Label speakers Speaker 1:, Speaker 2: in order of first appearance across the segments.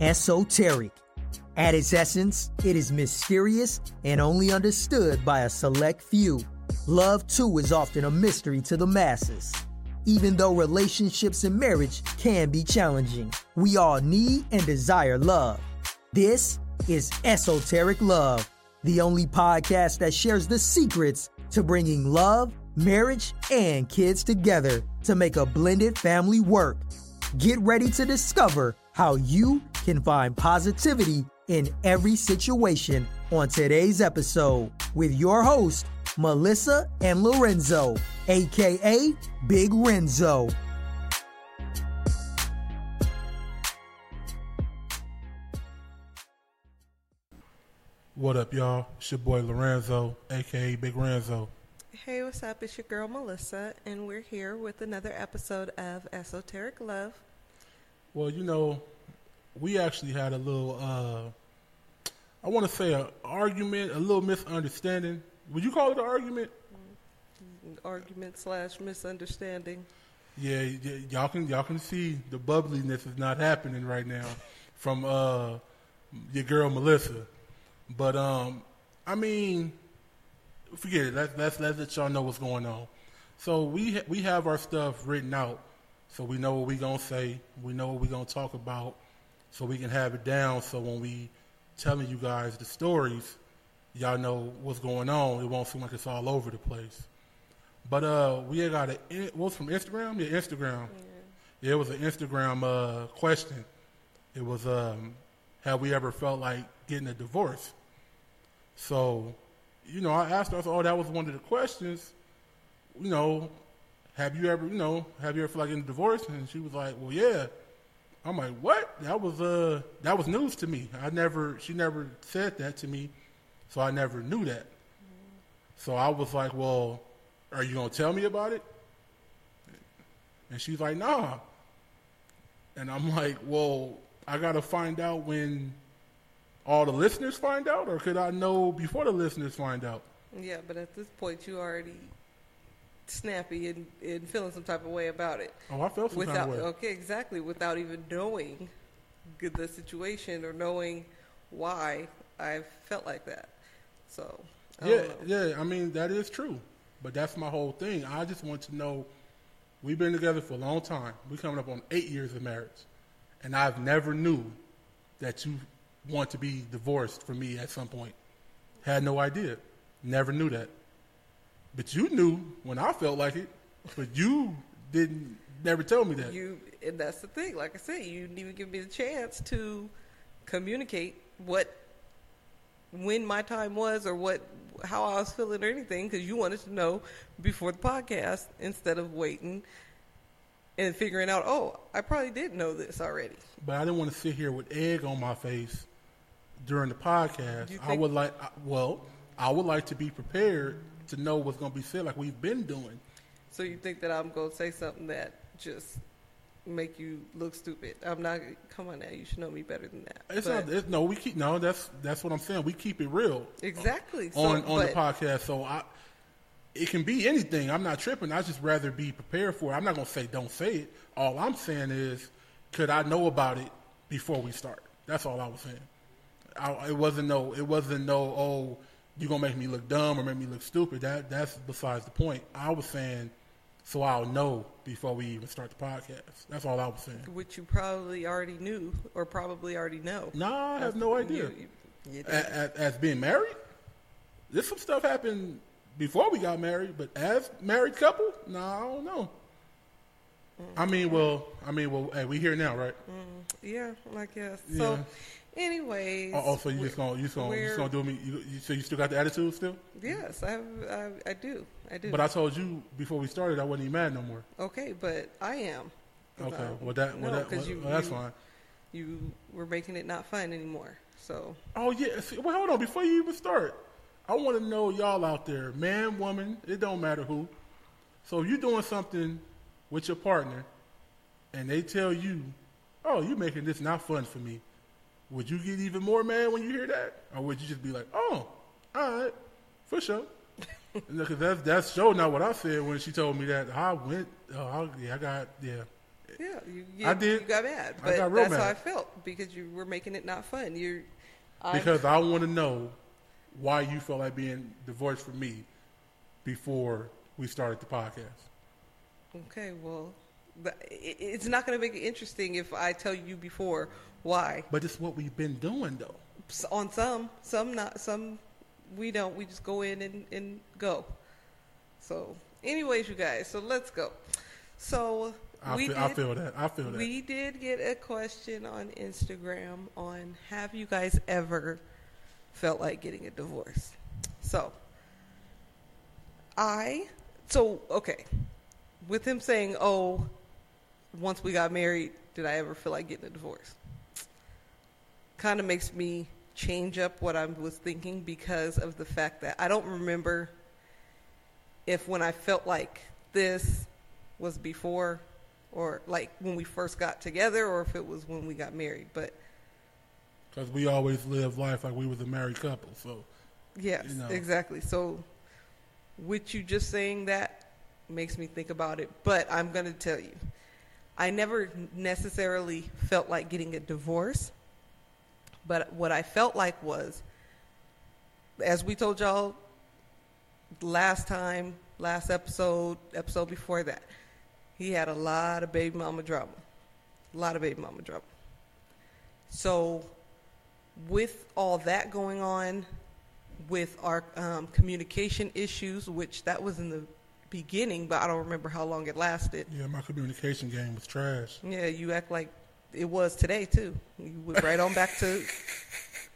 Speaker 1: esoteric. At its essence, it is mysterious and only understood by a select few. Love, too, is often a mystery to the masses. Even though relationships and marriage can be challenging, we all need and desire love. This is Esoteric Love, the only podcast that shares the secrets to bringing love, marriage, and kids together to make a blended family work. Get ready to discover how you can find positivity in every situation on today's episode with your host, Melissa and Lorenzo, aka Big Renzo.
Speaker 2: What up, y'all? It's your boy Lorenzo, aka Big Renzo.
Speaker 3: Hey, what's up? It's your girl Melissa, and we're here with another episode of Esoteric Love.
Speaker 2: Well, you know, we actually had a little, uh, I want to say, an argument, a little misunderstanding. Would you call it an argument?
Speaker 3: Argument slash misunderstanding.
Speaker 2: Yeah, y- y'all can y'all can see the bubbliness is not happening right now from uh, your girl Melissa. But um, I mean, forget it. Let's let's, let's let y'all know what's going on. So we ha- we have our stuff written out, so we know what we gonna say. We know what we gonna talk about, so we can have it down. So when we telling you guys the stories, y'all know what's going on. It won't seem like it's all over the place. But uh, we had got a what's from Instagram? Yeah, Instagram. Yeah, it was an Instagram uh, question. It was, um, have we ever felt like getting a divorce? So, you know, I asked her, I said, oh, that was one of the questions. You know, have you ever, you know, have you ever felt like getting a divorce? And she was like, well, yeah. I'm like, what? That was uh, that was news to me. I never, she never said that to me, so I never knew that. So I was like, well, are you gonna tell me about it? And she's like, nah. And I'm like, well, I gotta find out when all the listeners find out, or could I know before the listeners find out?
Speaker 3: Yeah, but at this point, you already snappy and, and feeling some type of way about it.
Speaker 2: Oh, I felt some
Speaker 3: without
Speaker 2: kind of way.
Speaker 3: okay, exactly, without even knowing the situation or knowing why I felt like that. So I
Speaker 2: Yeah, yeah. I mean, that is true, but that's my whole thing. I just want to know. We've been together for a long time. We're coming up on eight years of marriage, and I've never knew that you want to be divorced from me at some point. Had no idea. Never knew that. But you knew when I felt like it, but you didn't. Never tell me that.
Speaker 3: You and that's the thing. Like I said, you didn't even give me the chance to communicate what when my time was or what how I was feeling or anything because you wanted to know before the podcast instead of waiting and figuring out. Oh, I probably did know this already.
Speaker 2: But I didn't want to sit here with egg on my face during the podcast. I would like, well, I would like to be prepared to know what's going to be said, like we've been doing.
Speaker 3: So you think that I'm gonna say something that just make you look stupid? I'm not. Come on now, you should know me better than that.
Speaker 2: It's
Speaker 3: But-
Speaker 2: not. It's, no, we keep. No, that's that's what I'm saying. We keep it real
Speaker 3: exactly so,
Speaker 2: on on the podcast. So I, it can be anything. I'm not tripping. I just rather be prepared for it. I'm not going to say don't say it. All I'm saying is, could I know about it before we start? That's all I was saying. I, it wasn't no. It wasn't no. Oh, you gonna make me look dumb or make me look stupid. That that's besides the point. I was saying, so I'll know before we even start the podcast. That's all I was saying.
Speaker 3: which you probably already knew or probably already know.
Speaker 2: Nah, I have no idea.
Speaker 3: You, you, you
Speaker 2: as, as, being married, this some stuff happened before we got married, but as married couple, no, I don't know. I mean, well, I mean, well, hey, we here now, right?
Speaker 3: Mm, yeah, I guess.
Speaker 2: Yeah.
Speaker 3: Anyways.
Speaker 2: Oh, oh, so you just gonna you just gonna you just gonna do me? You, you, so you still got the attitude still?
Speaker 3: Yes, I, I, I do. I do.
Speaker 2: But I told you before we started, I wasn't even mad no more.
Speaker 3: okay, but I am.
Speaker 2: Okay,
Speaker 3: No.
Speaker 2: Um, well that, well,
Speaker 3: No,
Speaker 2: that, well,
Speaker 3: you-
Speaker 2: well, that's
Speaker 3: you-
Speaker 2: fine.
Speaker 3: You were making it not fun anymore. So,
Speaker 2: Oh yeah, see, well, hold on, before you even start, I want to know y'all out there, man, woman, it don't matter who. So you're doing something with your partner, and they tell you, "Oh, you're making this not fun for me," would you get even more mad when you hear that, or would you just be like, "Oh, all right, for sure"? Because that's that's sure not what I said when she told me that. I went, oh, I, yeah, I got, yeah,
Speaker 3: Yeah, you, you,
Speaker 2: I did.
Speaker 3: You got mad,
Speaker 2: I
Speaker 3: but
Speaker 2: got
Speaker 3: that's how. I felt because you were making it not fun. You're
Speaker 2: Because I want to know why you felt like being divorced from me before we started the podcast.
Speaker 3: okay, well, it's not going to make it interesting if I tell you before why.
Speaker 2: But it's what we've been doing, though.
Speaker 3: On some, some not, some we don't. We just go in and, and go. So, anyways, you guys, so let's go. So
Speaker 2: I
Speaker 3: we
Speaker 2: feel,
Speaker 3: did,
Speaker 2: I feel that. I feel that.
Speaker 3: We did get a question on Instagram on have you guys ever felt like getting a divorce? So, I, so, okay. With him saying, oh, once we got married, did I ever feel like getting a divorce? Kind of makes me change up what I was thinking because of the fact that I don't remember if when I felt like this was before or like when we first got together or if it was when we got married. But
Speaker 2: Because we always live life like we was a married couple. So
Speaker 3: yes,
Speaker 2: You know.
Speaker 3: exactly. So with you just saying that makes me think about it. But I'm going to tell you, I never necessarily felt like getting a divorce. But what I felt like was, as we told y'all last time, last episode, episode before that, he had a lot of baby mama drama. A lot of baby mama drama. So, with all that going on, with our um, communication issues, which that was in the beginning, but I don't remember how long it lasted.
Speaker 2: yeah, my communication game was trash.
Speaker 3: Yeah, you act like it was today too. You went right on back to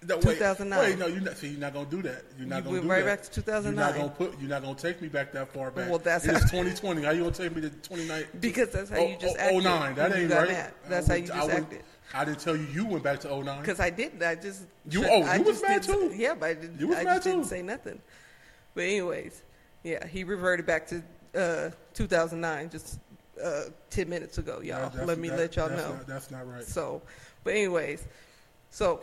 Speaker 2: No, wait,
Speaker 3: 2009.
Speaker 2: Wait, no, you're not. See, you're not gonna do that. You're not
Speaker 3: You
Speaker 2: gonna
Speaker 3: went
Speaker 2: do
Speaker 3: right
Speaker 2: that.
Speaker 3: back to 2009.
Speaker 2: You're not gonna put. You're not gonna take me back that far back.
Speaker 3: Well, that's
Speaker 2: it
Speaker 3: how-
Speaker 2: is 2020. How you gonna take me to 29?
Speaker 3: because that's how you just
Speaker 2: oh,
Speaker 3: acted.
Speaker 2: 09. That ain't right.
Speaker 3: mad. That's
Speaker 2: I
Speaker 3: how you just
Speaker 2: I
Speaker 3: acted.
Speaker 2: I didn't tell you you went back to 09.
Speaker 3: Because I didn't. I just
Speaker 2: You- oh,
Speaker 3: I
Speaker 2: you was mad too?
Speaker 3: Yeah, but I didn't.
Speaker 2: You was
Speaker 3: I
Speaker 2: mad
Speaker 3: just didn't
Speaker 2: too?
Speaker 3: say nothing. But anyways, yeah, he reverted back to uh, 2009 just uh, 10 minutes ago, y'all. Let me
Speaker 2: that-
Speaker 3: let y'all
Speaker 2: that's
Speaker 3: know.
Speaker 2: Not, that's not right.
Speaker 3: So, but anyways, so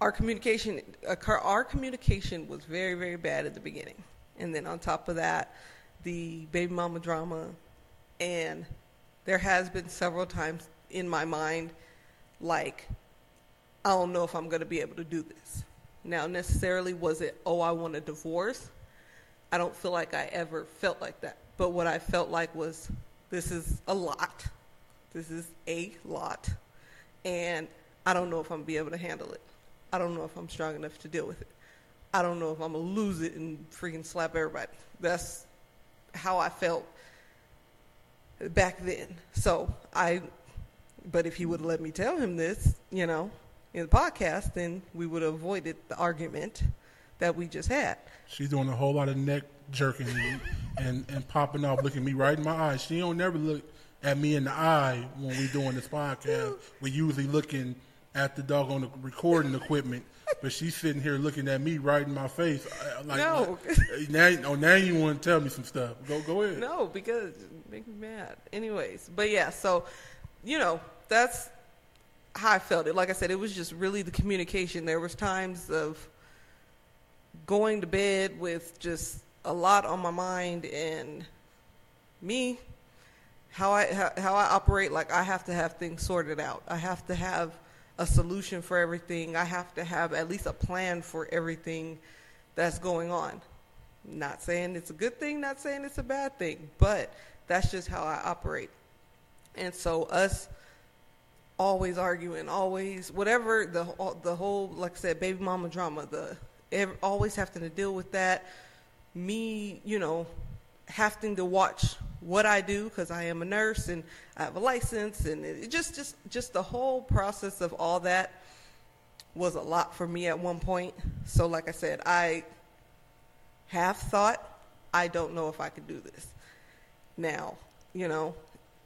Speaker 3: our communication, our communication was very, very bad at the beginning, and then on top of that, the baby mama drama, and there has been several times in my mind, like, I don't know if I'm going to be able to do this. Now, necessarily, was it, oh, I want a divorce? I don't feel like I ever felt like that. But what I felt like was, this is a lot. This is a lot. And I don't know if I'm to be able to handle it. I don't know if I'm strong enough to deal with it. I don't know if I'm to lose it and freaking slap everybody. That's how I felt back then. So I, but if he would have let me tell him this, you know, in the podcast, then we would have avoided the argument that we just had.
Speaker 2: She's doing a whole lot of neck jerking and, and, and popping off, looking me right in my eyes. She don't never look at me in the eye when we doing this podcast. We usually looking at the dog on the recording equipment, but she's sitting here looking at me right in my face. uh, Like,
Speaker 3: No.
Speaker 2: like, now, oh, now you want to tell me some stuff. Go, go ahead.
Speaker 3: No, because make me mad. Anyways, but yeah, so you know that's how I felt it. Like I said, it was just really the communication. There was times of going to bed with just a lot on my mind and me how I how, how I operate like I have to have things sorted out. I have to have a solution for everything. I have to have at least a plan for everything that's going on. Not saying it's a good thing, not saying it's a bad thing, but that's just how I operate. And so us always arguing, always whatever the the whole like I said, baby mama drama, the always having to deal with that. Me, you know, having to watch what I do because I am a nurse and I have a license, and it just just just the whole process of all that was a lot for me at one point. So, like I said, I have thought I don't know if I could do this. Now, you know,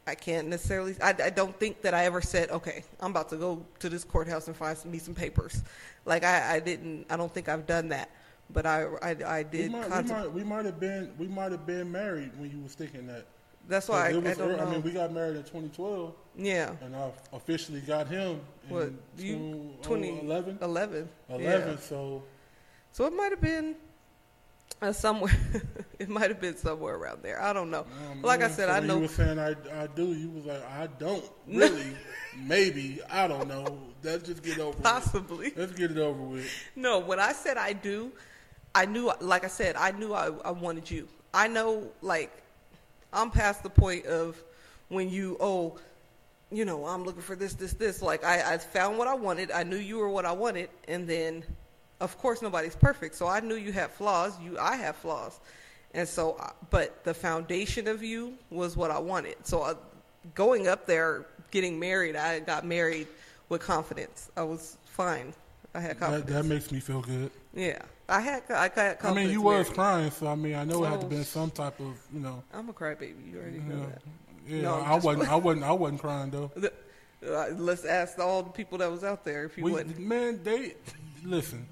Speaker 3: I can't necessarily. I, I don't think that I ever said, "Okay, I'm about to go to this courthouse and find me some papers." Like I, I didn't. I don't think I've done that. But I, I, I
Speaker 2: We
Speaker 3: did.
Speaker 2: might, we, might, we might have been we might have been married when you was thinking that.
Speaker 3: That's why I,
Speaker 2: was
Speaker 3: I don't know.
Speaker 2: I mean, we got married in 2012,
Speaker 3: yeah.
Speaker 2: and I officially got him in
Speaker 3: What you
Speaker 2: 2011.
Speaker 3: 11.
Speaker 2: 11,
Speaker 3: Yeah.
Speaker 2: so
Speaker 3: So it might have been Uh, somewhere, it might have been somewhere around there. I don't know.
Speaker 2: Um,
Speaker 3: like I said,
Speaker 2: so
Speaker 3: I know.
Speaker 2: You were saying I, I do. You was like, I don't really. maybe I don't know. Let's just get over.
Speaker 3: Possibly.
Speaker 2: It. Let's get it over with.
Speaker 3: No, when I said I do, I knew, like I said, I knew I, I wanted you. I know, like, I'm past the point of when you, oh, you know, I'm looking for this, this, this. Like, I, I found what I wanted. I knew you were what I wanted. And then, of course, nobody's perfect. So I knew you had flaws. You, I have flaws. And so, uh, but the foundation of you was what I wanted. So uh, going up there, getting married, I got married with confidence. I was fine. I had confidence.
Speaker 2: That, that makes me feel good.
Speaker 3: Yeah, I had I confidence.
Speaker 2: I mean, you was crying, so I mean, I know it had to
Speaker 3: Oh,
Speaker 2: been some type of, you know.
Speaker 3: I'm a crybaby. You already know
Speaker 2: Yeah,
Speaker 3: that.
Speaker 2: yeah
Speaker 3: No,
Speaker 2: I wasn't. I wasn't. I wasn't crying though.
Speaker 3: The- uh, let's ask all the people that was out there if you
Speaker 2: We,
Speaker 3: wouldn't.
Speaker 2: man, they listen.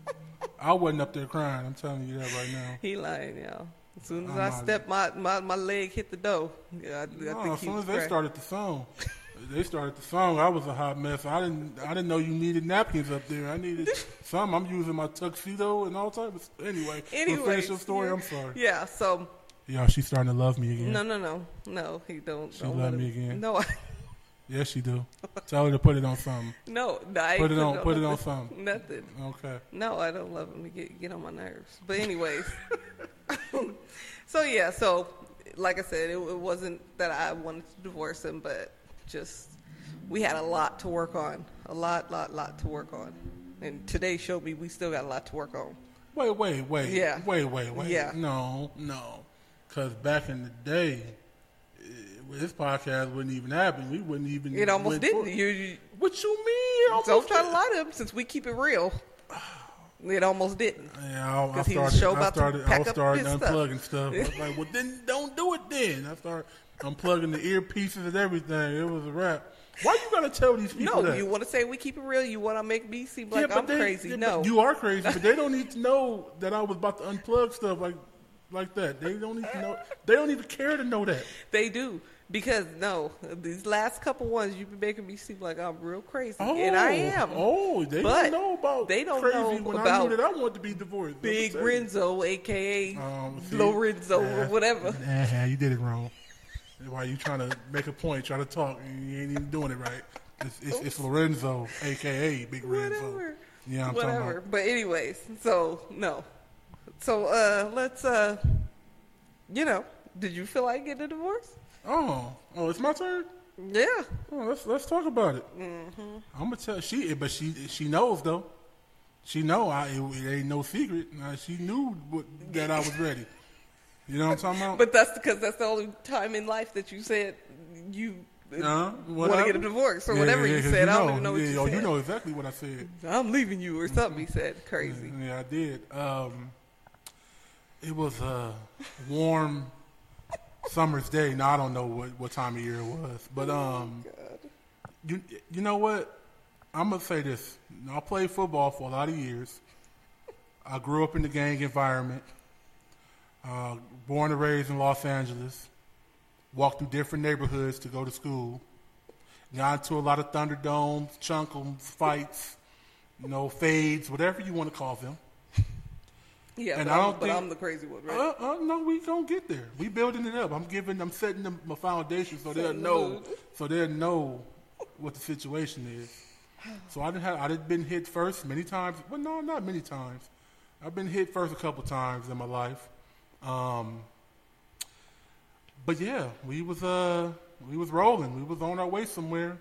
Speaker 2: I wasn't up there crying. I'm telling you that right now.
Speaker 3: He lying, y'all. As soon as
Speaker 2: I'm
Speaker 3: I stepped my, my my leg hit the dough, yeah, I, I
Speaker 2: No,
Speaker 3: think
Speaker 2: as soon as they started the song, they started the song. I was a hot mess. I didn't. I didn't know you needed napkins up there. I needed some. I'm using my tuxedo and all types. Of, anyway, we'll finish your story.
Speaker 3: yeah.
Speaker 2: I'm sorry.
Speaker 3: Yeah. So
Speaker 2: Yeah, she's starting to love me again.
Speaker 3: no, no, no, no. He don't.
Speaker 2: She
Speaker 3: don't
Speaker 2: love me again.
Speaker 3: No, I-
Speaker 2: Yes, she do. Tell her to put it on something.
Speaker 3: no. I
Speaker 2: Put it on. Put it on something.
Speaker 3: Nothing.
Speaker 2: Okay.
Speaker 3: No, I don't love him. He get get on my nerves. But anyways, so yeah, so like I said, it, it wasn't that I wanted to divorce him, but just we had a lot to work on, a lot, lot, lot to work on, and today showed me we still got a lot to work on.
Speaker 2: Wait, wait, wait.
Speaker 3: Yeah.
Speaker 2: Wait, wait, wait.
Speaker 3: Yeah.
Speaker 2: No, no. Because back in the day, eh, this podcast wouldn't even happen. We wouldn't even.
Speaker 3: It almost didn't. You, you
Speaker 2: What you mean? Almost
Speaker 3: don't try to lie to him since we keep it real. It almost didn't.
Speaker 2: Yeah, I, I
Speaker 3: 'Cause he was
Speaker 2: started. I
Speaker 3: about to
Speaker 2: started. I
Speaker 3: pack
Speaker 2: was
Speaker 3: up
Speaker 2: starting
Speaker 3: his stuff.
Speaker 2: unplugging stuff. I was like, well, then don't do it. Then I started unplugging the earpieces and everything. It was a wrap. Why you gotta tell these people
Speaker 3: No,
Speaker 2: that?
Speaker 3: you want to say we keep it real. You want to make me seem like
Speaker 2: Yeah,
Speaker 3: I'm
Speaker 2: they-
Speaker 3: crazy.
Speaker 2: yeah,
Speaker 3: no,
Speaker 2: you are crazy, but they don't need to know that I was about to unplug stuff like like that. They don't need to know. They don't even care to know that.
Speaker 3: They do. Because no, these last couple ones you've been making me seem like I'm real crazy,
Speaker 2: Oh,
Speaker 3: and I am.
Speaker 2: Oh, they
Speaker 3: But
Speaker 2: don't know about
Speaker 3: they don't
Speaker 2: crazy
Speaker 3: know
Speaker 2: when I
Speaker 3: about
Speaker 2: knew that I wanted to be divorced.
Speaker 3: Big
Speaker 2: Let me tell you.
Speaker 3: Renzo, aka
Speaker 2: Um, see?
Speaker 3: Lorenzo, or whatever.
Speaker 2: Nah, you did it wrong. Why you trying to make a point, try to talk, and you ain't even doing it right. It's, it's, it's Lorenzo, aka Big Renzo.
Speaker 3: Whatever.
Speaker 2: Yeah, I'm
Speaker 3: Whatever.
Speaker 2: talking about.
Speaker 3: But anyways, so no. So uh let's uh you know, did you feel like getting a divorce?
Speaker 2: Oh, oh, it's my turn.
Speaker 3: Yeah.
Speaker 2: Oh, let's let's talk about it.
Speaker 3: Mm-hmm.
Speaker 2: I'm gonna tell she, but she she knows though. She know I it, it ain't no secret. She knew what, that I was ready. You know what I'm talking about?
Speaker 3: But that's because that's the only time in life that you said you
Speaker 2: uh,
Speaker 3: want to get a divorce or
Speaker 2: Yeah,
Speaker 3: whatever
Speaker 2: yeah,
Speaker 3: you said. I don't even know what
Speaker 2: yeah,
Speaker 3: you
Speaker 2: oh,
Speaker 3: said.
Speaker 2: you know exactly what I said.
Speaker 3: I'm leaving you or something. He said crazy.
Speaker 2: Yeah, I did. Um, it was a warm summer's day. Now I don't know what, what time of year it was, but um, you you know what? I'm gonna say this. I played football for a lot of years. I grew up in the gang environment. Uh, born and raised in Los Angeles. Walked through different neighborhoods to go to school. Got into a lot of Thunderdomes, chunkums, fights, you know, fades, whatever you want to call them.
Speaker 3: Yeah,
Speaker 2: And
Speaker 3: but,
Speaker 2: I
Speaker 3: I'm,
Speaker 2: don't
Speaker 3: but
Speaker 2: think-
Speaker 3: I'm the crazy one, right?
Speaker 2: Uh, uh, no, we gonna get there. We building it up. I'm giving, I'm setting them a foundation so they'll
Speaker 3: the
Speaker 2: know, so they'll know what the situation is. So I didn't have, I did been hit first many times. Well, no, not many times. I've been hit first a couple times in my life. Um, but yeah, we was uh, we was rolling. We was on our way somewhere,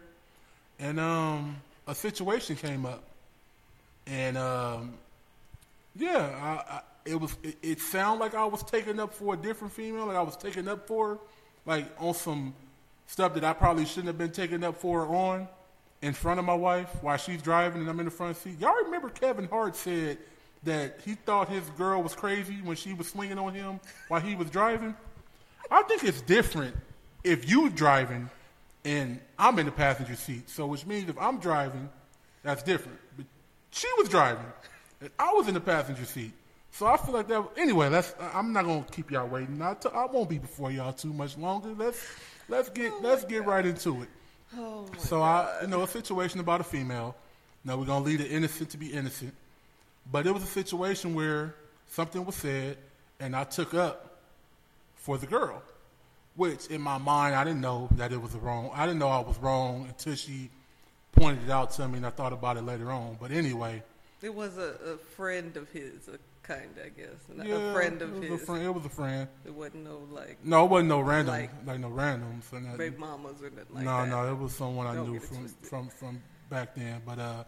Speaker 2: and um, a situation came up, and um, yeah, I, I, it was. It, it sounded like I was taking up for a different female. Like I was taking up for, like on some stuff that I probably shouldn't have been taking up for on, in front of my wife while she's driving and I'm in the front seat. Y'all remember Kevin Hart said that he thought his girl was crazy when she was swinging on him while he was driving. I think it's different if you driving and I'm in the passenger seat. So which means if I'm driving, that's different. But she was driving and I was in the passenger seat. So I feel like that. Anyway. I- I'm not gonna keep y'all waiting. I, t- I won't be before y'all too much longer. Let's let's get let's get right into it.
Speaker 3: Oh
Speaker 2: So I, you know, a situation about a female. Now we're gonna leave the innocent to be innocent, but it was a situation where something was said, and I took up for the girl, which in my mind I didn't know that it was wrong. I didn't know I was wrong until she pointed it out to me, and I thought about it later on. But anyway,
Speaker 3: It was a, a friend of his, a kind, I guess,
Speaker 2: yeah,
Speaker 3: a friend of
Speaker 2: it was
Speaker 3: his.
Speaker 2: A friend, it was a friend.
Speaker 3: It wasn't no like
Speaker 2: No, it wasn't no random,
Speaker 3: Like-
Speaker 2: like, no nothing.
Speaker 3: baby mamas or nothing like
Speaker 2: no,
Speaker 3: that.
Speaker 2: no, it was someone I
Speaker 3: Don't
Speaker 2: knew from, from from back then. But uh,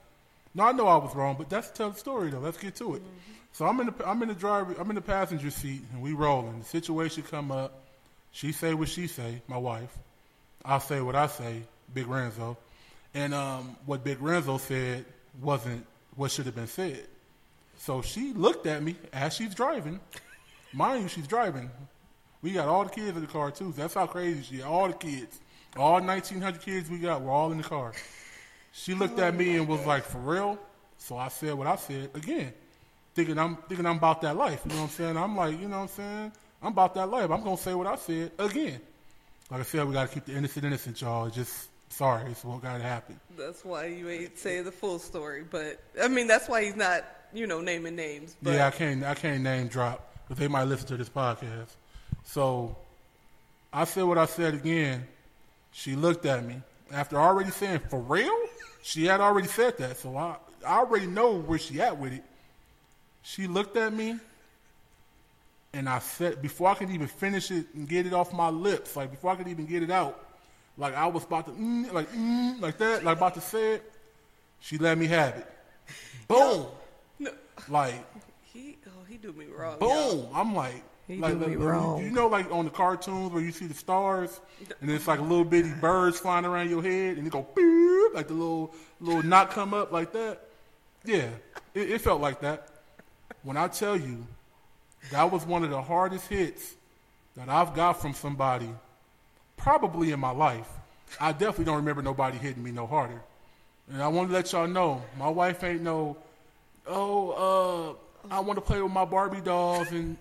Speaker 2: no, I know I was wrong. But that's tell the story though. Let's get to it.
Speaker 3: Mm-hmm.
Speaker 2: So I'm in the I'm in the driver I'm in the passenger seat and we rolling. The situation come up. She say what she say. My wife. I say what I say. Big Renzo, and um, what Big Renzo said wasn't what should have been said. So she looked at me as she's driving. Mind you, she's driving. We got all the kids in the car too. That's how crazy she is. All the kids, all 1,900 kids we got, were all in the car. She looked at me and was like, "For real?" So I said what I said again, thinking I'm thinking I'm about that life. You know what I'm saying? I'm like, you know what I'm saying? I'm about that life. I'm gonna say what I said again. Like I said, we gotta keep the innocent innocent, y'all. It's just sorry, it's what gotta happen.
Speaker 3: That's why you ain't saying the full story, but I mean that's why he's not, you know, naming names. But
Speaker 2: yeah, I can't I can't name drop because they might listen to this podcast. So I said what I said again. She looked at me after already saying for real. She had already said that, so I I already know where she at with it. She looked at me, and I said before I could even finish it and get it off my lips, like before I could even get it out, like I was about to mm, like mm, like that, like about to say it. She let me have it. Boom.
Speaker 3: No,
Speaker 2: Like
Speaker 3: he oh he do me wrong. y'all.
Speaker 2: boom. I'm like,
Speaker 3: He
Speaker 2: like,
Speaker 3: do me wrong.
Speaker 2: You know, like on the cartoons where you see the stars, and it's like little bitty birds flying around your head, and it go beep, like the little little knot come up like that. Yeah, it, it felt like that. When I tell you, that was one of the hardest hits that I've got from somebody, probably in my life. I definitely don't remember nobody hitting me no harder. And I want to let y'all know, my wife ain't no, oh, uh, I want to play with my Barbie dolls. And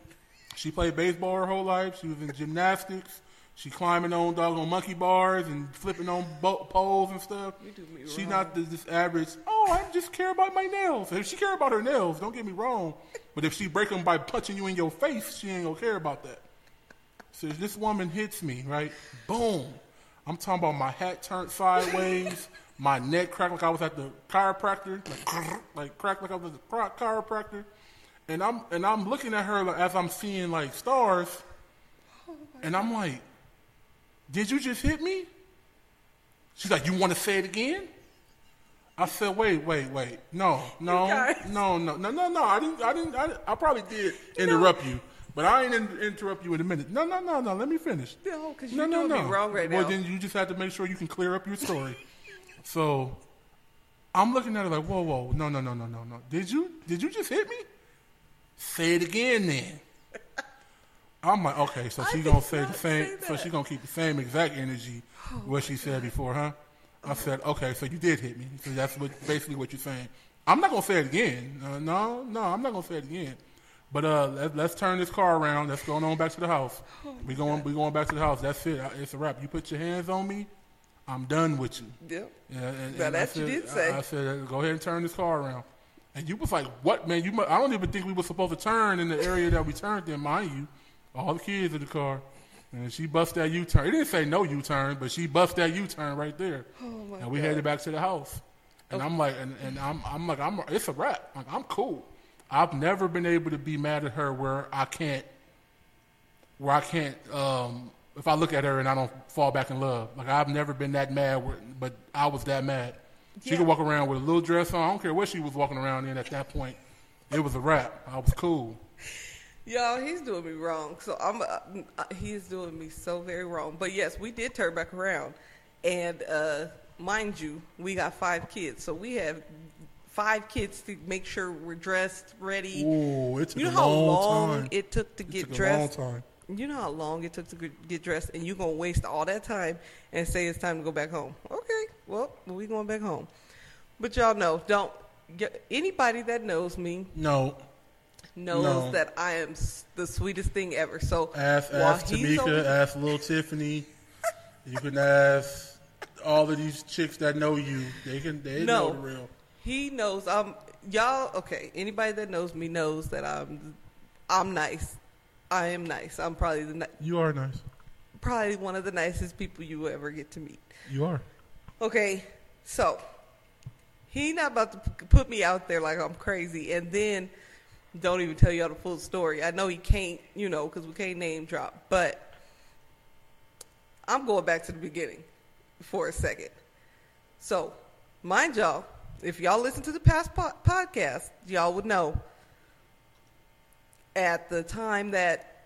Speaker 2: she played baseball her whole life. She was in gymnastics. She climbing on doggone monkey bars and flipping on bo- poles and stuff.
Speaker 3: You do me
Speaker 2: She not the, this average. Oh, I just care about my nails. If she care about her nails, don't get me wrong. But if she break them by punching you in your face, she ain't gonna care about that. So if this woman hits me, right? Boom. I'm talking about my hat turned sideways, my neck cracked like I was at the chiropractor, like, like cracked like I was at the chiropractor. And I'm and I'm looking at her like, as I'm seeing like stars, and I'm like, "Did you just hit me?" She's like, "You want to say it again?" I said, "Wait, wait, wait. No, no, no, no, no, no, no. I didn't. I didn't. I, I probably did interrupt you, but I ain't in, interrupt you in a minute. No, no, no, no. Let me finish.
Speaker 3: No, 'cause
Speaker 2: no,
Speaker 3: you
Speaker 2: no,
Speaker 3: doing
Speaker 2: no.
Speaker 3: me wrong right
Speaker 2: well,
Speaker 3: now.
Speaker 2: then you just have to make sure you can clear up your story. so, I'm looking at her like, "Whoa, whoa, no, no, no, no, no, no. Did you? Did you just hit me? Say it again, then." I'm like, okay, so
Speaker 3: I
Speaker 2: she gonna say the same.
Speaker 3: say
Speaker 2: So
Speaker 3: that.
Speaker 2: she gonna keep the same exact energy what she said before, huh? I said, okay, so you did hit me. So that's what basically what you're saying. I'm not gonna say it again. Uh, no, no, I'm not gonna say it again. But uh, let, let's turn this car around. Let's go on back to the house. we going, we going back to the house. That's it. It's a wrap. You put your hands on me, I'm done with you.
Speaker 3: Yep.
Speaker 2: Yeah, and, and I
Speaker 3: you
Speaker 2: said-
Speaker 3: did say.
Speaker 2: I, I said, go ahead and turn this car around. And you was like, what, man? You, I don't even think we were supposed to turn in the area that we turned in, mind you. All the kids in the car. And she bust that U-turn. It didn't say no U-turn, but she bust that U-turn right there.
Speaker 3: Oh my
Speaker 2: and we
Speaker 3: God.
Speaker 2: headed back to the house. And I'm like, and, and I'm, I'm like, I'm, it's a wrap. Like, I'm cool. I've never been able to be mad at her where I can't, where I can't, um, if I look at her and I don't fall back in love. Like I've never been that mad, where, but I was that mad. She
Speaker 3: Yeah.
Speaker 2: could walk around with a little dress on. I don't care what she was walking around in at that point. It was a wrap. I was cool.
Speaker 3: Y'all, he's doing me wrong. So I'm, uh, uh, he's doing me so very wrong. But yes, we did turn back around, and uh, mind you, we got five kids, so we have five kids to make sure we're dressed, ready.
Speaker 2: Ooh, it took
Speaker 3: you know
Speaker 2: a
Speaker 3: how
Speaker 2: long
Speaker 3: long
Speaker 2: time.
Speaker 3: it took to
Speaker 2: It
Speaker 3: get
Speaker 2: took a
Speaker 3: dressed. You know how long it took to get- dressed, and you're gonna waste all that time and say it's time to go back home. Okay, well, we going back home. But y'all know, don't get, anybody that knows me
Speaker 2: No,
Speaker 3: knows
Speaker 2: No.
Speaker 3: that I am the sweetest thing ever. So
Speaker 2: ask ask Tamika,
Speaker 3: over-
Speaker 2: ask Little Tiffany. You can ask all of these chicks that know you. They can they know the real.
Speaker 3: he knows I'm y'all. Okay, anybody that knows me knows that I'm I'm nice. I am nice. I'm probably the ni-
Speaker 2: You are nice.
Speaker 3: probably one of the nicest people you will ever get to meet.
Speaker 2: You are.
Speaker 3: Okay, so he not about to put me out there like I'm crazy, and then don't even tell y'all the full story. I know he can't, you know, because we can't name drop, but I'm going back to the beginning for a second. So, mind y'all, if y'all listen to the past po- podcast, y'all would know at the time that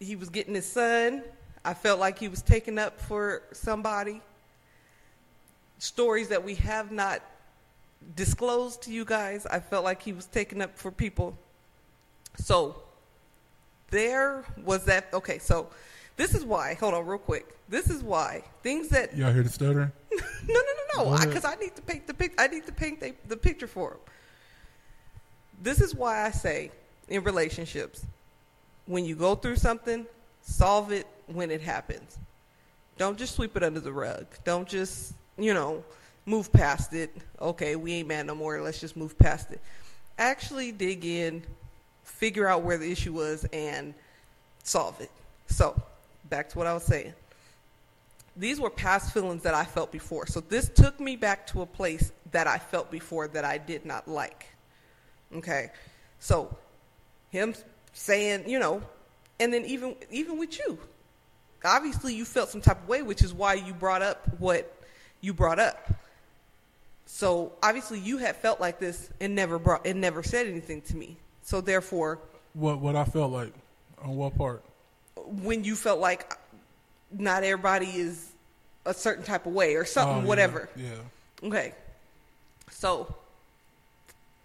Speaker 3: he was getting his son, I felt like he was taken up for somebody stories that we have not disclosed to you guys. I felt like he was taken up for people. So there was that. Okay, so this is why. Hold on, real quick. This is why things that
Speaker 2: Y'all hear the stuttering?
Speaker 3: no, no, no, no. Because I, need to paint the pic. I need to paint the, the picture for him. This is why I say in relationships, when you go through something, solve it when it happens. Don't just sweep it under the rug. Don't just you know move past it. Okay, we ain't mad no more. Let's just move past it. Actually, dig in, figure out where the issue was, and solve it. So, back to what I was saying these were past feelings that I felt before. So this took me back to a place that I felt before that I did not like. Okay. So him saying, you know, and then even even with you. Obviously you felt some type of way, which is why you brought up what you brought up. So obviously you had felt like this and never brought and never said anything to me. So therefore,
Speaker 2: What what I felt like on what part?
Speaker 3: when you felt like not everybody is a certain type of way or something,
Speaker 2: Oh, yeah,
Speaker 3: whatever.
Speaker 2: Yeah.
Speaker 3: Okay. So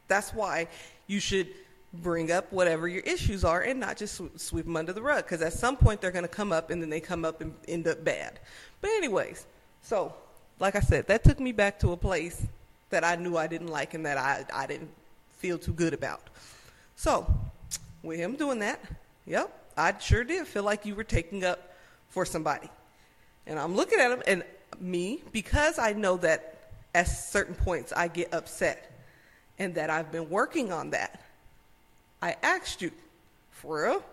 Speaker 3: that's why you should bring up whatever your issues are and not just sw- sweep them under the rug because at some point they're going to come up and then they come up and end up bad. But, anyways, so like I said, that took me back to a place that I knew I didn't like and that I, I didn't feel too good about. So, with him doing that, yep, I sure did feel like you were taking up for somebody. And I'm looking at him, and me, because I know that at certain points I get upset and that I've been working on that, I asked you, for real?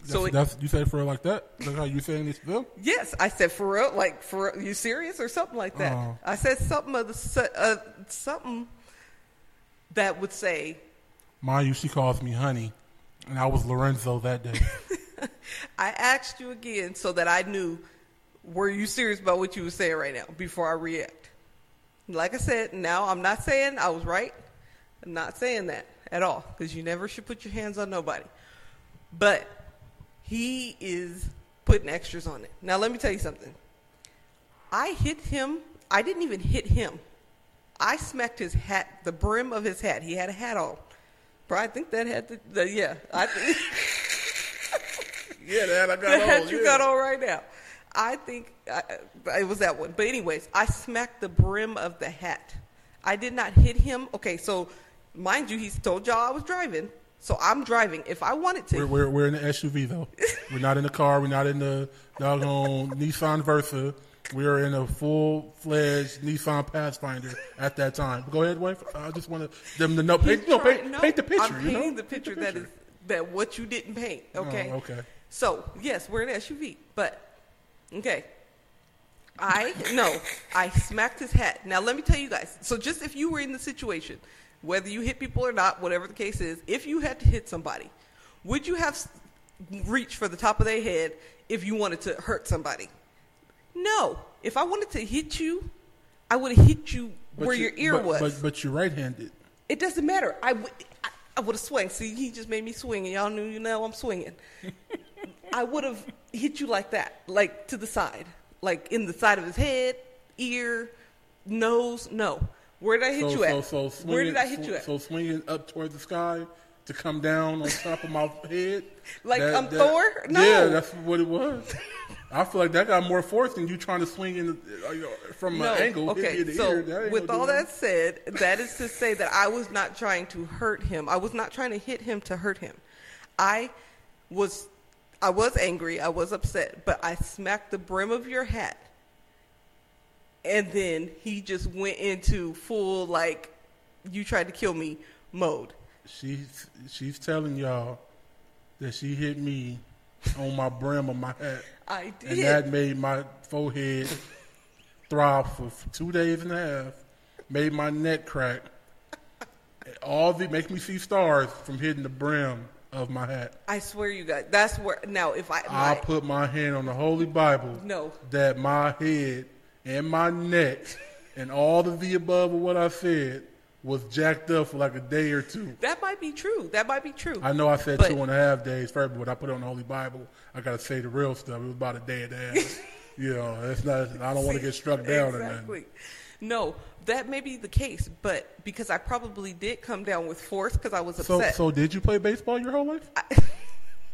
Speaker 2: That's,
Speaker 3: So it-
Speaker 2: that's you said for real like that? Like how you saying this film?
Speaker 3: Yes, I said for real, like for real, you serious or something like that.
Speaker 2: Oh.
Speaker 3: I said something of the uh, something that would say,
Speaker 2: Mind you, she calls me honey, and I was Lorenzo that day.
Speaker 3: I asked you again so that I knew were you serious about what you were saying right now before I react. Like I said, now I'm not saying I was right. I'm not saying that at all because you never should put your hands on nobody. But he is putting extras on it. Now let me tell you something. I hit him. I didn't even hit him. I smacked his hat, the brim of his hat. He had a hat on. Bro, I think that had the, the yeah. I think
Speaker 2: yeah, that I got
Speaker 3: the hat you got on right now. I think I, it was that one. But anyways, I smacked the brim of the hat. I did not hit him. Okay, so mind you, he's told y'all I was driving. So I'm driving. If I wanted to,
Speaker 2: We're, we're, we're in the SUV though. we're not in the car. We're not in the doggone Nissan Versa. We are in a full fledged Nissan Pathfinder at that time. Go ahead, wife. I just want to them to know. Paint, no, paint,
Speaker 3: no,
Speaker 2: paint the picture.
Speaker 3: I'm
Speaker 2: you know?
Speaker 3: painting the picture that is that what you didn't paint. Oh, okay.
Speaker 2: Oh, okay.
Speaker 3: So yes, we're in an SUV, but okay. I no, I smacked his hat. Now let me tell you guys. So just if you were in the situation, whether you hit people or not, whatever the case is, if you had to hit somebody, would you have reached for the top of their head if you wanted to hurt somebody? No. If I wanted to hit you, I would have hit you
Speaker 2: But
Speaker 3: where
Speaker 2: you-
Speaker 3: your ear
Speaker 2: but,
Speaker 3: was.
Speaker 2: But, but you're right-handed.
Speaker 3: It doesn't matter. I would, I, I would have swung. See, he just made me swing, and y'all knew, you know, I'm swinging. I would have hit you like that, like to the side, like in the side of his head, ear, nose. No, where did I hit
Speaker 2: so,
Speaker 3: you at?
Speaker 2: so swinging,
Speaker 3: where did I hit you at?
Speaker 2: So swinging up toward the sky to come down on top of my head.
Speaker 3: Like I'm Thor? No.
Speaker 2: Yeah, that's what it was. I feel like that got more force than you trying to swing in uh, from
Speaker 3: no.
Speaker 2: an angle.
Speaker 3: okay, so
Speaker 2: ear.
Speaker 3: With all that said, that is to say that I was not trying to hurt him. I was not trying to hit him to hurt him. I was, I was angry. I was upset, but I smacked the brim of your hat, and then he just went into full like, you tried to kill me mode.
Speaker 2: She's she's telling y'all that she hit me on my brim of my hat,
Speaker 3: I did.
Speaker 2: and that made my forehead throb for two days and a half, made my neck crack. All the make me see stars from hitting the brim of my hat.
Speaker 3: I swear you guys. That's where now if I
Speaker 2: I put my hand on the Holy Bible
Speaker 3: no
Speaker 2: that my head and my neck and all the above of what I said was jacked up for like a day or two.
Speaker 3: that might be true. That might be true.
Speaker 2: I know I said
Speaker 3: But-
Speaker 2: two and a half days first, but when I put it on the Holy Bible, I got to say the real stuff. It was about a day and a half. you know, it's not. I don't want to get struck down or nothing.
Speaker 3: exactly. No, that may be the case, but because I probably did come down with force because I was
Speaker 2: So,
Speaker 3: upset.
Speaker 2: so did you play baseball your whole life?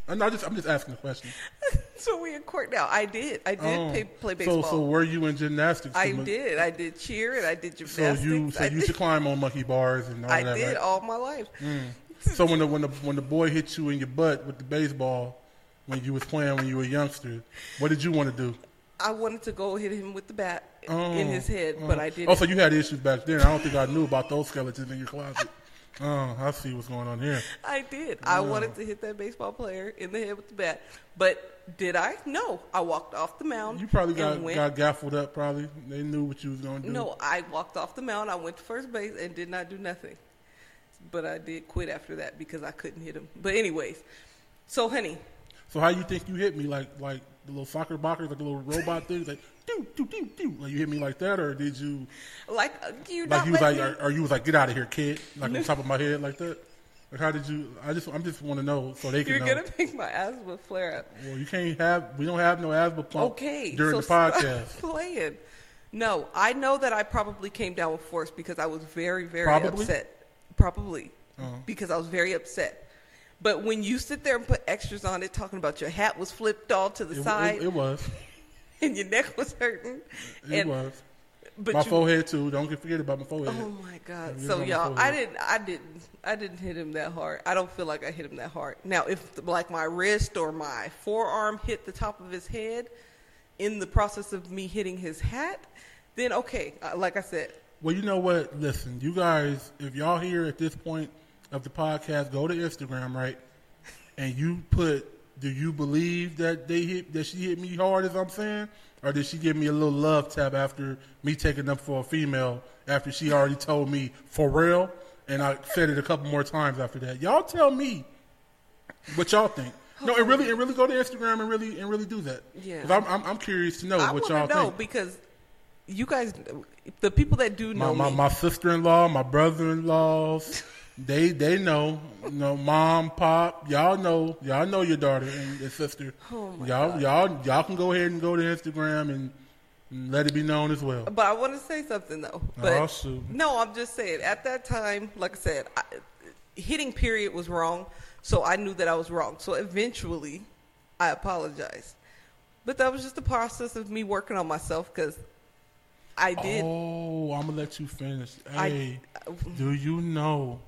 Speaker 2: I'm not just. I'm just asking a question.
Speaker 3: So we in court now. I did. I did
Speaker 2: Oh.
Speaker 3: play, play baseball.
Speaker 2: so were you in gymnastics?
Speaker 3: I
Speaker 2: So-
Speaker 3: did. I did cheer and I did gymnastics.
Speaker 2: So you, so
Speaker 3: I
Speaker 2: you
Speaker 3: did,
Speaker 2: used climb on monkey bars and all
Speaker 3: I
Speaker 2: that,
Speaker 3: did
Speaker 2: right?
Speaker 3: all my life. Mm.
Speaker 2: So when the when the when the boy hit you in your butt with the baseball when you was playing when you were a youngster, what did you want to do?
Speaker 3: I wanted to go hit him with the bat in
Speaker 2: Oh,
Speaker 3: his head,
Speaker 2: oh.
Speaker 3: but I oh. didn't.
Speaker 2: Oh, so you had issues back then. I don't think I knew about those skeletons in your closet. Oh, I see what's going on here.
Speaker 3: I did. I wanted to hit that baseball player in the head with the bat, but did I? No. I walked off the mound.
Speaker 2: You probably got,
Speaker 3: went,
Speaker 2: got gaffled up. Probably they knew what you was going to do.
Speaker 3: No, I walked off the mound. I went to first base and did not do nothing. But I did quit after that because I couldn't hit him. But anyways, so honey,
Speaker 2: So how you think you hit me? Like like the little soccer boxers, like the little robot things, like do do do do. Like you hit me like that, or did you
Speaker 3: like uh, you
Speaker 2: like you was like,
Speaker 3: me-
Speaker 2: or, or you was like, get out of here, kid, like on top of my head like that? Like how did you? I just I'm just want to know so they can
Speaker 3: you're
Speaker 2: know.
Speaker 3: gonna make my asthma flare up.
Speaker 2: Well, you can't have. We don't have no asthma pump
Speaker 3: Okay,
Speaker 2: during
Speaker 3: so
Speaker 2: the podcast.
Speaker 3: playing. No, I know that I probably came down with force because I was very, very
Speaker 2: Probably?
Speaker 3: upset. Probably
Speaker 2: Oh.
Speaker 3: because I was very upset. But when you sit there and put extras on it, talking about your hat was flipped all to the
Speaker 2: It,
Speaker 3: side
Speaker 2: it, it was.
Speaker 3: and your neck was hurting,
Speaker 2: It
Speaker 3: and
Speaker 2: was.
Speaker 3: but
Speaker 2: my
Speaker 3: you,
Speaker 2: forehead too. Don't get forget about my forehead.
Speaker 3: Oh my God! So y'all, I didn't, I didn't, I didn't hit him that hard. I don't feel like I hit him that hard. Now, if like my wrist or my forearm hit the top of his head in the process of me hitting his hat, then okay. Uh, Like I said,
Speaker 2: Well, you know what? Listen, you guys, if y'all here at this point of the podcast, go to Instagram, right? And you put, do you believe that they hit that she hit me hard as I'm saying? Or did she give me a little love tap after me taking up for a female after she already told me for real? And I said it a couple more times after that. Y'all tell me what y'all think. No, and really, and really go to Instagram and really, and really do that.
Speaker 3: Yeah.
Speaker 2: I'm, I'm, I'm curious to know
Speaker 3: I
Speaker 2: what y'all
Speaker 3: know
Speaker 2: think.
Speaker 3: because you guys, the people that do
Speaker 2: my,
Speaker 3: know
Speaker 2: my,
Speaker 3: me,
Speaker 2: my sister-in-law, my brother-in-laws, they they know, you know, mom, pop, y'all know, y'all know your daughter and your sister.
Speaker 3: Oh,
Speaker 2: y'all,
Speaker 3: God.
Speaker 2: y'all, y'all can go ahead and go to Instagram and, and let it be known as well.
Speaker 3: But I want to say something though. But
Speaker 2: Oh,
Speaker 3: no, I'm just saying. At that time, like I said, I, hitting period was wrong, so I knew that I was wrong. So eventually, I apologized. But that was just the process of me working on myself because I did.
Speaker 2: Oh, I'm gonna let you finish.
Speaker 3: I-
Speaker 2: Hey, uh, do you know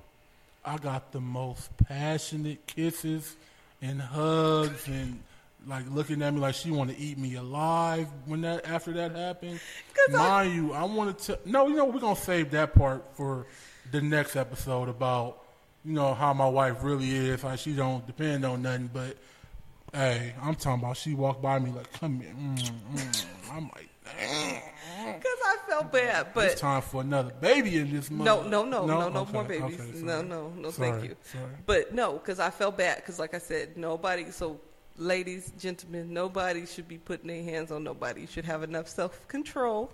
Speaker 2: I got the most passionate kisses and hugs and like looking at me like she want to eat me alive when that after that happened.
Speaker 3: 'Cause I-
Speaker 2: Mind you, I wanted to. No, you know we're gonna save that part for the next episode about you know how my wife really is. How she don't depend on nothing, but. Hey, I'm talking about she walked by me like, come here. Mm, mm. I'm like,
Speaker 3: felt bad, but
Speaker 2: it's time for another baby in this month.
Speaker 3: No, no, no, no, no,
Speaker 2: Okay,
Speaker 3: more babies.
Speaker 2: okay,
Speaker 3: no, no, no,
Speaker 2: Sorry,
Speaker 3: thank you.
Speaker 2: Sorry.
Speaker 3: But no, because I felt bad. Because like I said, nobody. So, ladies, gentlemen, nobody should be putting their hands on nobody. You should have enough self control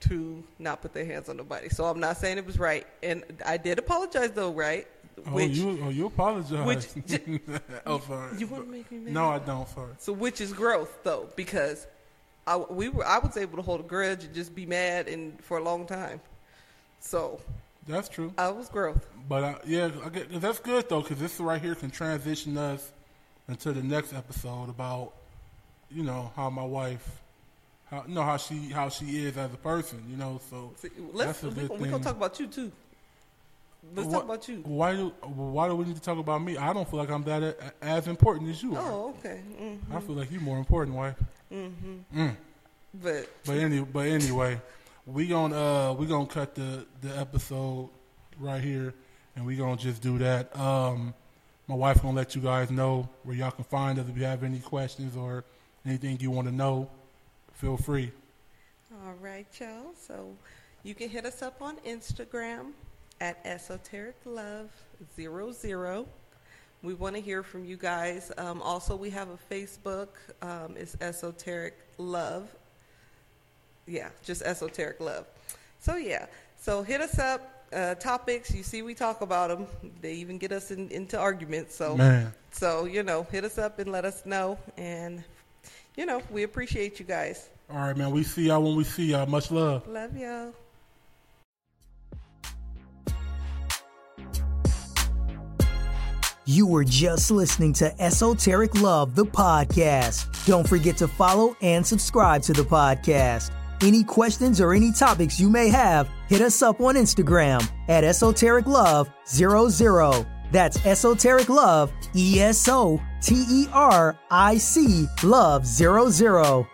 Speaker 3: to not put their hands on nobody. So I'm not saying it was right, and I did apologize though, right?
Speaker 2: Oh, you, oh, you apologize.
Speaker 3: which-
Speaker 2: oh, sorry.
Speaker 3: you want to make me mad?
Speaker 2: no, I don't. Sorry.
Speaker 3: So which is growth though, because I we were I was able to hold a grudge and just be mad and for a long time. So
Speaker 2: That's true.
Speaker 3: I was growth.
Speaker 2: But uh, yeah, I get, that's good though, because this right here can transition us into the next episode about, you know, how my wife, how you know how she how she is as a person. You know, so
Speaker 3: See, let's
Speaker 2: that's a
Speaker 3: we,
Speaker 2: good
Speaker 3: we
Speaker 2: thing.
Speaker 3: gonna talk about you too. Let's
Speaker 2: Wha-
Speaker 3: talk about you.
Speaker 2: Why do why do we need to talk about me? I don't feel like I'm that as important as you are.
Speaker 3: Oh, okay. Mm.
Speaker 2: I feel like you're more important, wife.
Speaker 3: But
Speaker 2: But any, but anyway, we gonna uh we gonna cut the the episode right here, and we gonna just do that. Um, my wife gonna let you guys know where y'all can find us if you have any questions or anything you want to know. Feel free.
Speaker 3: All right, y'all. So you can hit us up on Instagram at esoteric love zero zero. We want to hear from you guys. Um, also, we have a Facebook. Um, it's esoteric love. Yeah, just esoteric love. So yeah, so hit us up. Uh, topics you see, we talk about them. They even get us in, into arguments. So
Speaker 2: Man.
Speaker 3: so you know, hit us up and let us know. And you know, we appreciate you guys.
Speaker 2: All right, man. We see y'all when we see y'all. Much love.
Speaker 3: Love y'all.
Speaker 1: You were just listening to Esoteric Love, the podcast. Don't forget to follow and subscribe to the podcast. Any questions or any topics you may have, hit us up on Instagram at Esoteric Love 00. That's Esoteric Love, E S O T E R I C Love 00.